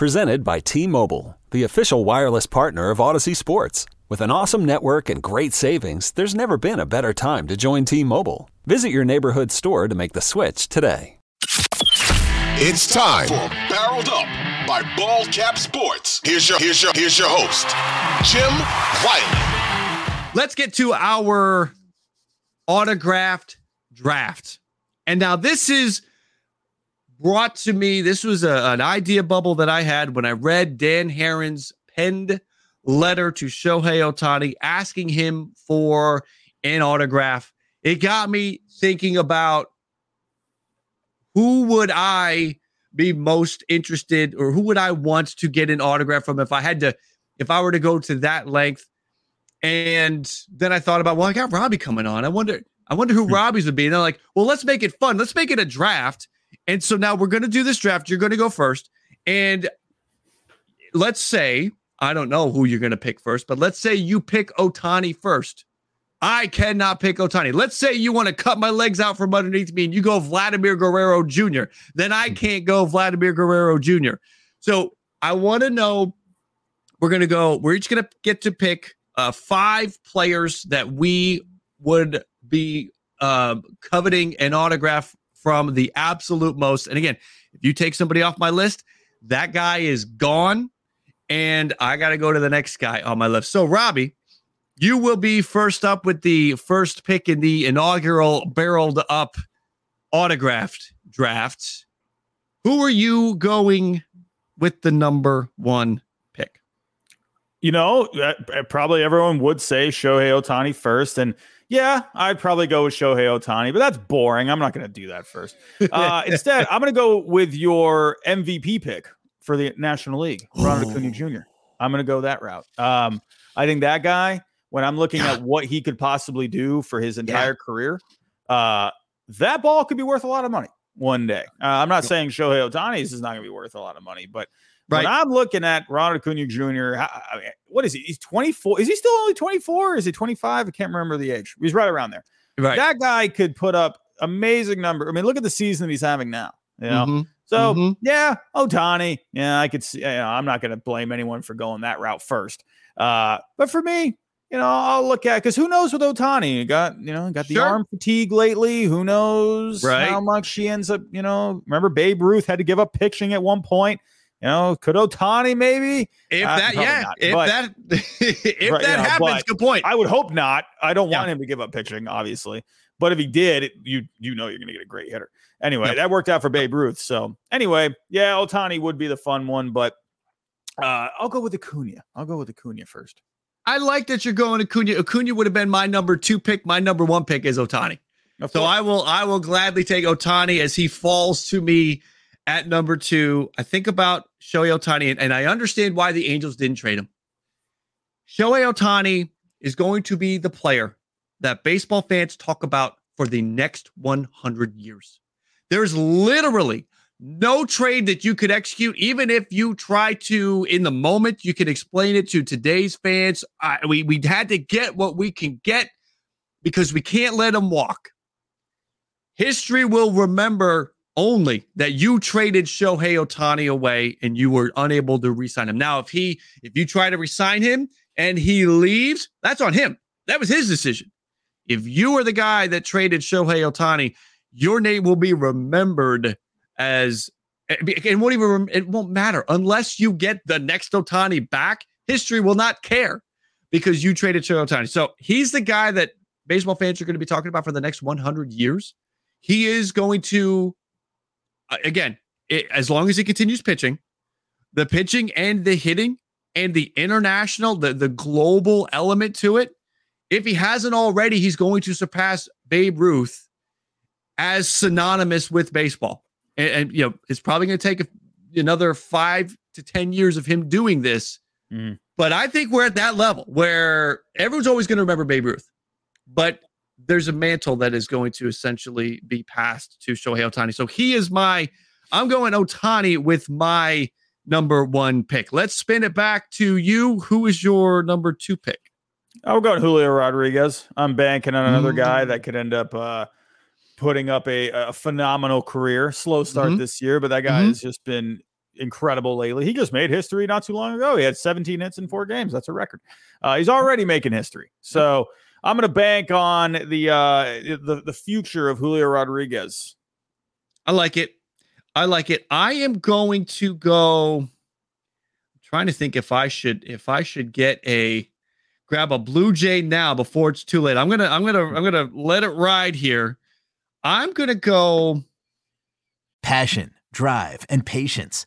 Presented by T-Mobile, the official wireless partner of Audacy Sports. With an awesome network and great savings, there's never been a better time to join T-Mobile. Visit your neighborhood store to make the switch today. It's time for Barreled Up by Ball Cap Sports. Here's your here's your here's your host, Jim Wiley. Let's get to our autographed draft. And now this is brought to me. This was a, an idea bubble that I had when I read Dan Herron's penned letter to Shohei Ohtani asking him for an autograph. It got me thinking about who would I be most interested or who would I want to get an autograph from if I had to, if I were to go to that length. And then I thought about, well, I got Robbie coming on. I wonder, I wonder who hmm. Robbie's would be. And they're like, well, let's make it fun. Let's make it a draft. And so now we're going to do this draft. You're going to go first. And let's say, I don't know who you're going to pick first, but let's say you pick Ohtani first. I cannot pick Ohtani. Let's say you want to cut my legs out from underneath me and you go Vladimir Guerrero Jr. Then I can't go Vladimir Guerrero Jr. So I want to know we're going to go, we're each going to get to pick uh, five players that we would be uh, coveting an autograph from the absolute most. And again, if you take somebody off my list, that guy is gone. And I got to go to the next guy on my list. So, Robbie, you will be first up with the first pick in the inaugural barreled up autographed drafts. Who are you going with the number one pick? You know, uh, probably everyone would say Shohei Ohtani first. And yeah, I'd probably go with Shohei Ohtani, but that's boring. I'm not going to do that first. Uh, instead, I'm going to go with your MVP pick for the National League, Ronald Acuna Jr. I'm going to go that route. Um, I think that guy, when I'm looking at what he could possibly do for his entire yeah. career, uh, that ball could be worth a lot of money one day. Uh, I'm not saying Shohei Ohtani's is not going to be worth a lot of money, but right. when I'm looking at Ronald Acuna Jr., I, what is he? He's 24. Is he still only 24? Is he 25? I can't remember the age. He's right around there. Right. That guy could put up amazing number. I mean, look at the season that he's having now. You know, mm-hmm. so mm-hmm. yeah, Ohtani. Yeah, I could see. You know, I'm not going to blame anyone for going that route first. Uh, but for me, you know, I'll look at because who knows with Ohtani? You got you know got the sure. arm fatigue lately. Who knows right. how much she ends up? You know, remember Babe Ruth had to give up pitching at one point. You know, could Ohtani maybe? If uh, that, yeah, not, if but, that, if right, that you know, happens, good point. I would hope not. I don't yeah. want him to give up pitching, obviously. But if he did, it, you you know you're going to get a great hitter. Anyway, yep. that worked out for Babe Ruth. So anyway, yeah, Ohtani would be the fun one, but uh, I'll go with Acuna. I'll go with Acuna first. I like that you're going Acuna. Acuna would have been my number two pick. My number one pick is Ohtani. So I will I will gladly take Ohtani as he falls to me at number two. I think about Shohei Ohtani, and, and I understand why the Angels didn't trade him. Shohei Ohtani is going to be the player that baseball fans talk about for the next 100 years. There's literally no trade that you could execute, even if you try to in the moment. You can explain it to today's fans. Uh, we we had to get what we can get because we can't let them walk. History will remember only that you traded Shohei Ohtani away and you were unable to resign him. Now, if he if you try to resign him and he leaves, that's on him. That was his decision. If you are the guy that traded Shohei Ohtani, your name will be remembered as It won't even it won't matter unless you get the next Ohtani back. History will not care because you traded Shohei Ohtani. So he's the guy that baseball fans are going to be talking about for the next 100 years. He is going to, again, it, as long as he continues pitching, the pitching and the hitting and the international, the, the global element to it, if he hasn't already, he's going to surpass Babe Ruth as synonymous with baseball. And, and you know, it's probably going to take a, another five to 10 years of him doing this. Mm. But I think we're at that level where everyone's always going to remember Babe Ruth. But there's a mantle that is going to essentially be passed to Shohei Ohtani. So he is my, I'm going Ohtani with my number one pick. Let's spin it back to you. Who is your number two pick? I'll go Julio Rodriguez. I'm banking on another mm-hmm. guy that could end up uh, putting up a, a, phenomenal career. Slow start mm-hmm. this year, but that guy mm-hmm. has just been incredible lately. He just made history not too long ago. He had 17 hits in four games. That's a record. Uh, he's already making history. So I'm going to bank on the uh, the the future of Julio Rodriguez. I like it. I like it. I am going to go. I'm trying to think if I should if I should get a grab a Blue Jay now before it's too late. I'm gonna I'm gonna I'm gonna let it ride here. I'm gonna go. Passion, drive, and patience.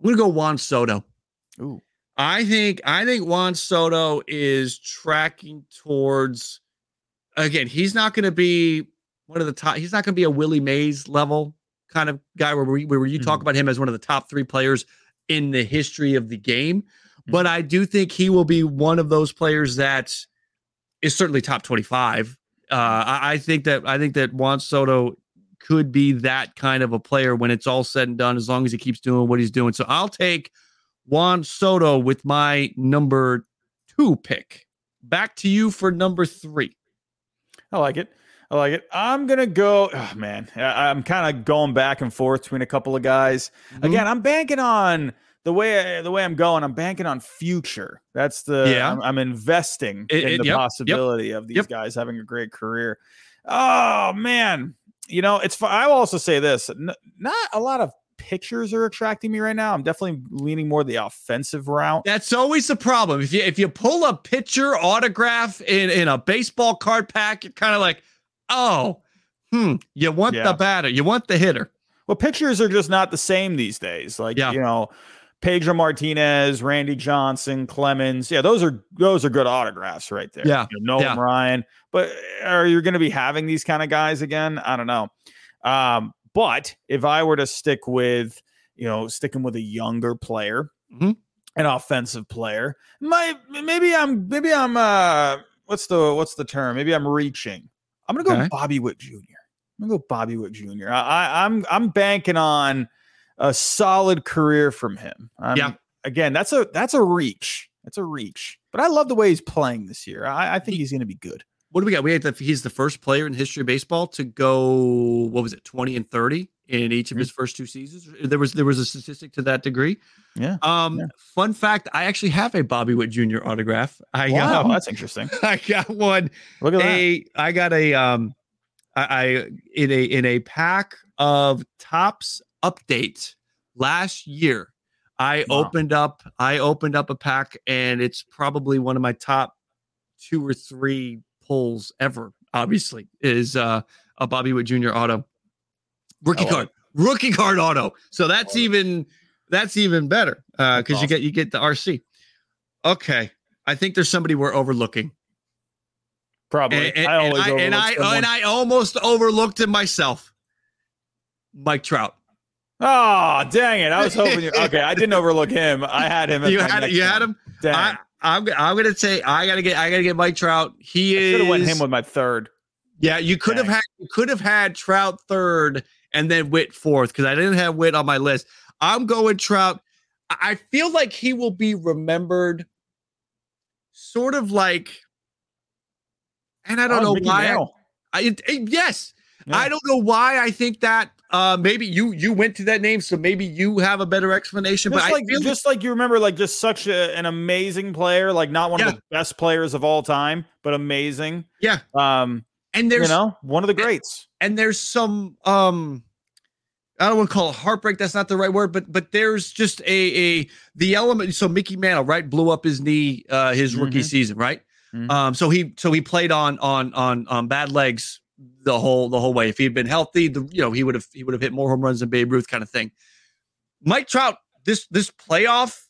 I'm gonna go Juan Soto. Ooh. I think I think Juan Soto is tracking towards again, he's not gonna be one of the top, he's not gonna be a Willie Mays level kind of guy where we where you mm-hmm. talk about him as one of the top three players in the history of the game. Mm-hmm. But I do think he will be one of those players that is certainly top 25. Uh, I, I, think that I think that Juan Soto could be that kind of a player when it's all said and done, as long as he keeps doing what he's doing. So I'll take Juan Soto with my number two pick. Back to you for number three. I like it. I like it. I'm gonna go. Oh, man, I, am kind of going back and forth between a couple of guys. Mm-hmm. Again, I'm banking on the way the way I'm going, I'm banking on future. That's the yeah. I'm, I'm investing it, in it, the yep, possibility yep, of these yep. guys having a great career. Oh man, you know it's. I will also say this: n- not a lot of pitchers are attracting me right now. I'm definitely leaning more the offensive route. That's always the problem. If you if you pull a pitcher autograph in in a baseball card pack, you're kind of like, oh, hmm, you want yeah. the batter, you want the hitter. Well, pitchers are just not the same these days. Like, yeah. you know, Pedro Martinez, Randy Johnson, Clemens. Yeah, those are those are good autographs right there. Yeah, you know, Nolan yeah. Ryan. But are you going to be having these kind of guys again? I don't know. Um, but if I were to stick with, you know, sticking with a younger player, mm-hmm. an offensive player, my maybe I'm maybe I'm uh what's the what's the term? Maybe I'm reaching. I'm gonna go okay. Bobby Witt Jr. I'm gonna go Bobby Witt Jr. I, I I'm I'm banking on a solid career from him. Um, yeah. Again, that's a that's a reach. That's a reach. But I love the way he's playing this year. I, I think he's going to be good. What do we got? We had the, he's the first player in history of baseball to go what was it, twenty and thirty in each of mm-hmm. his first two seasons. There was there was a statistic to that degree. Yeah. Um. Yeah. Fun fact: I actually have a Bobby Witt Jr. autograph. I wow, um, that's interesting. I got one. Look at a, that. I got a um. I, I in a in a pack of Topps updates last year I wow. opened up I opened up a pack and it's probably one of my top two or three pulls ever. Obviously, is uh, a Bobby Witt Jr. auto rookie card, rookie card auto. So that's even that's even better because uh, awesome. you get you get the RC. Okay, I think there's somebody we're overlooking. Probably. And, and- I always and I, and, I, and I almost overlooked him myself. Mike Trout. Oh, dang it. I was hoping you. Okay, I didn't overlook him. I had him. You had you had him. Dang. I, I'm I'm gonna say I gotta get I gotta get Mike Trout. He I is. should have went him with my third. yeah, you could have had you could have had Trout third and then Witt fourth because I didn't have Witt on my list. I'm going Trout. I feel like he will be remembered, sort of like, and I don't Oh, know Mickey why. I- I, yes, Yeah. I don't know why I think that. Uh, maybe you you went to that name, so maybe you have a better explanation. Just but like, just like you remember, like just such a, an amazing player, like not one Yeah. of the best players of all time, but amazing. yeah, Um, and there's you know, one of the greats. and there's some um I don't want to call it heartbreak. That's not the right word, but but there's just a a the element. So Mickey Mantle, right, blew up his knee uh his rookie Mhm. season, right? Mhm. Um, so he so he played on on on on bad legs the whole the whole way. If he had been healthy, the you know he would have he would have hit more home runs than Babe Ruth, kind of thing. Mike Trout, this this playoff,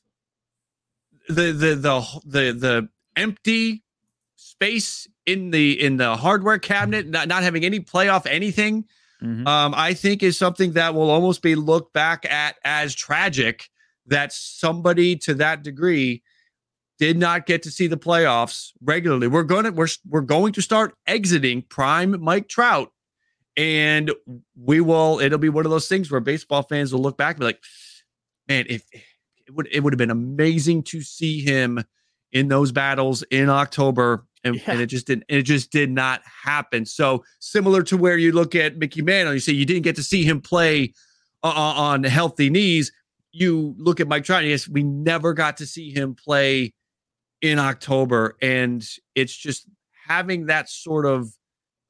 the the the the the empty space in the in the hardware cabinet, not not having any playoff anything Mhm. um, I think is something that will almost be looked back at as tragic that somebody to that degree did not get to see the playoffs regularly. We're going to we're we're going to start exiting prime Mike Trout, and we will. It'll be one of those things where baseball fans will look back and be like, "Man, if it would it would have been amazing to see him in those battles in October." And, Yeah. and it just didn't. It just did not happen. So similar to where you look at Mickey Mantle, you say you didn't get to see him play uh, on healthy knees. You look at Mike Trout. And yes, we never got to see him play in October, and it's just having that sort of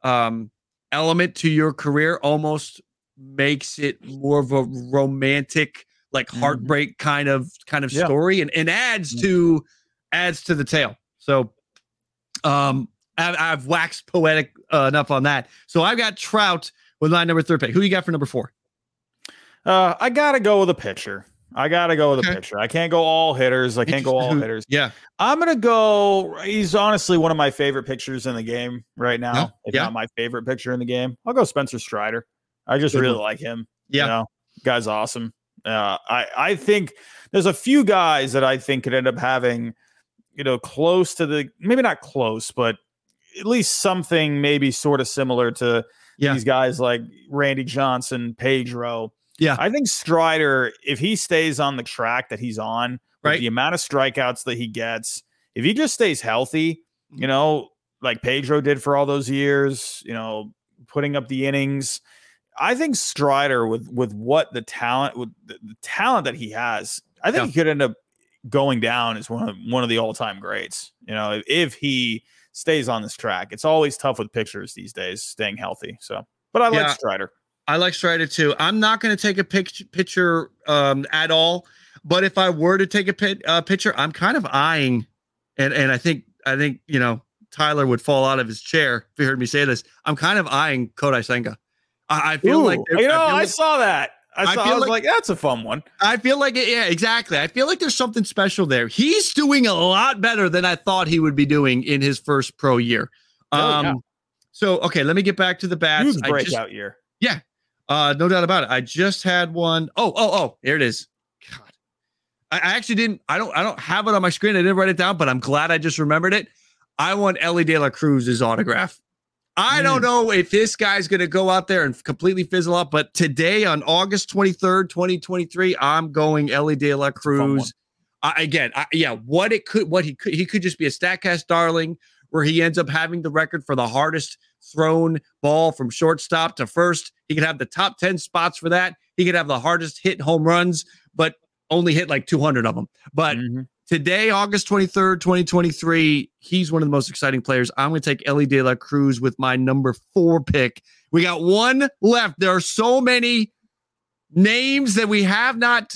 um, element to your career almost makes it more of a romantic, like Mhm. heartbreak kind of kind of Yeah. story, and, and adds Yeah. to adds to the tale. So, um, I've, I've waxed poetic uh, enough on that. So I've got Trout with my number three pick. Who you got for number four? Uh, I gotta go with a pitcher. I gotta go with Okay. a pitcher. I can't go all hitters. I can't go all hitters. Yeah, I'm gonna go. He's honestly one of my favorite pictures in the game right now. Yeah, If yeah. not my favorite picture in the game, I'll go Spencer Strider. I just Good really one. like him. Yeah. you know, guy's awesome. Uh, I I think there's a few guys that I think could end up having, you know, close to the maybe not close, but at least something maybe sort of similar to Yeah. these guys like Randy Johnson, Pedro. Yeah. I think Strider, if he stays on the track that he's on, with Right. the amount of strikeouts that he gets, if he just stays healthy, you know, like Pedro did for all those years, you know, putting up the innings. I think Strider with with what the talent with the, the talent that he has, I think Yeah. he could end up going down as one of one of the all time greats. You know, if, if he stays on this track, it's always tough with pitchers these days staying healthy. So, but I Yeah. like Strider. I like Strider too. I'm not going to take a pic- pitcher um, at all, but if I were to take a pit, uh, pitcher, I'm kind of eyeing, and and I think I think you know Tyler would fall out of his chair if he heard me say this. I'm kind of eyeing Kodai Senga. I, I feel like Ooh, there- you know, I I, saw that. I, I saw, I, feel was like- like, that's a fun one. I feel like it, yeah, exactly. I feel like there's something special there. He's doing a lot better than I thought he would be doing in his first pro year. Oh, Um, yeah. so okay, let me get back to the bats. Huge I just- breakout year. Uh, no doubt about it. I just had one. Oh, oh, oh, here it is. God, I, I actually didn't. I don't. I don't have it on my screen. I didn't write it down, but I'm glad I just remembered it. I want Elly De La Cruz's autograph. I don't know if this guy's going to go out there and completely fizzle up, but today on August 23rd, 2023, I'm going Elly De La. Cruz. I, again, I, yeah, what it could, what he could, he could just be a Statcast darling where he ends up having the record for the hardest thrown ball from shortstop to first. He could have the top 10 spots for that. He could have the hardest hit home runs, but only hit like 200 of them. But Mhm. today, August 23rd, 2023, he's one of the most exciting players. I'm going to take Elly De La Cruz with my number four pick. We got one left. There are so many names that we have not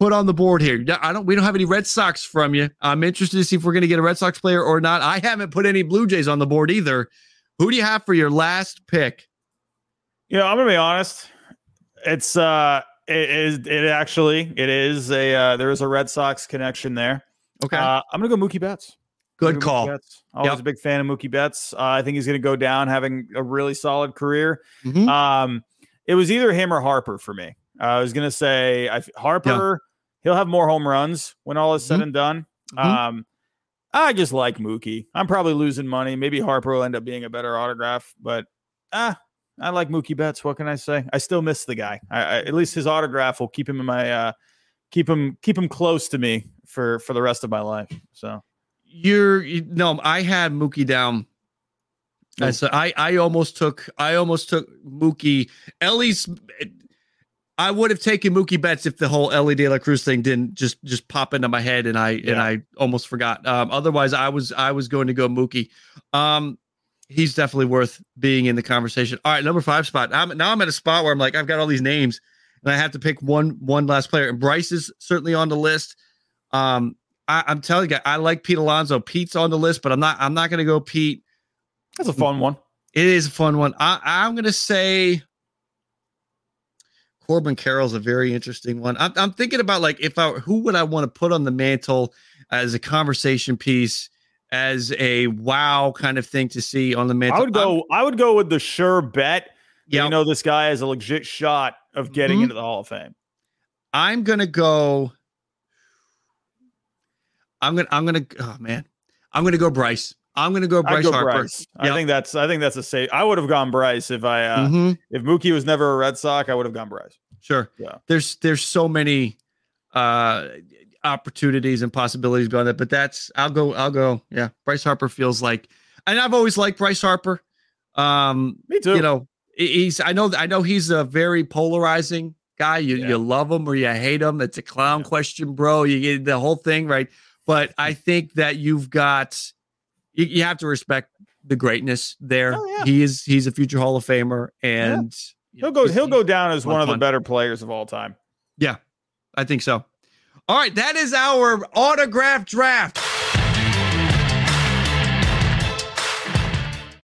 put on the board here. I don't we don't have any Red Sox from you. I'm interested to see if we're going to get a Red Sox player or not. I haven't put any Blue Jays on the board either. Who do you have for your last pick? You know, I'm gonna be honest. It's uh it is it actually it is a uh there is a Red Sox connection there. Okay. Uh, I'm gonna go Mookie Betts. Good Mookie call. Betts. Always Yep. a big fan of Mookie Betts. Uh, I think he's going to go down having a really solid career. Mhm. Um, it was either him or Harper for me. Uh, I was going to say I, Harper. He'll have more home runs when all is said Mhm. and done. Mhm. Um, I just like Mookie. I'm probably losing money. Maybe Harper will end up being a better autograph, but ah, I like Mookie Betts. What can I say? I still miss the guy. I, I, at least his autograph will keep him in my uh, keep him keep him close to me for for the rest of my life. So You're you, no, I had Mookie down. I Nope. said I I almost took I almost took Mookie. Elly's I would have taken Mookie Betts if the whole Elly De La Cruz thing didn't just just pop into my head and I and I almost forgot. Um, otherwise, I was I was going to go Mookie. Um, he's definitely worth being in the conversation. All right, number five spot. I'm now I'm at a spot where I'm like I've got all these names and I have to pick one one last player. And Bryce is certainly on the list. Um, I, I'm telling you, I like Pete Alonso. Pete's on the list, but I'm not. I'm not going to go Pete. that's a fun one. It is a fun one. I, I'm going to say Corbin Carroll's a very interesting one. I'm, I'm thinking about like if I who would I want to put on the mantle as a conversation piece, as a wow kind of thing to see on the mantle. I would go. I would go with the sure bet. Yeah. you know this guy has a legit shot of getting Mhm. into the Hall of Fame. I'm gonna go. I'm gonna. I'm gonna. Oh man, I'm gonna go Bryce. I'm gonna go Bryce go Harper. Bryce. I think that's. I think that's a safe. I would have gone Bryce if I uh, Mhm. if Mookie was never a Red Sox. I would have gone Bryce. Sure. Yeah. There's there's so many uh opportunities and possibilities beyond that, but that's I'll go I'll go. Yeah. Bryce Harper feels like and I've always liked Bryce Harper. Um Me too. you know, he's I know I know he's a very polarizing guy. You Yeah. you love him or you hate him. It's a clown question, bro. You get the whole thing, right? But I think that you've got you, you have to respect the greatness there. Oh, yeah. He is he's a future Hall of Famer and you he'll go he'll go down as one of of the better players of all time. Yeah, I think so. All right, that is our autograph draft.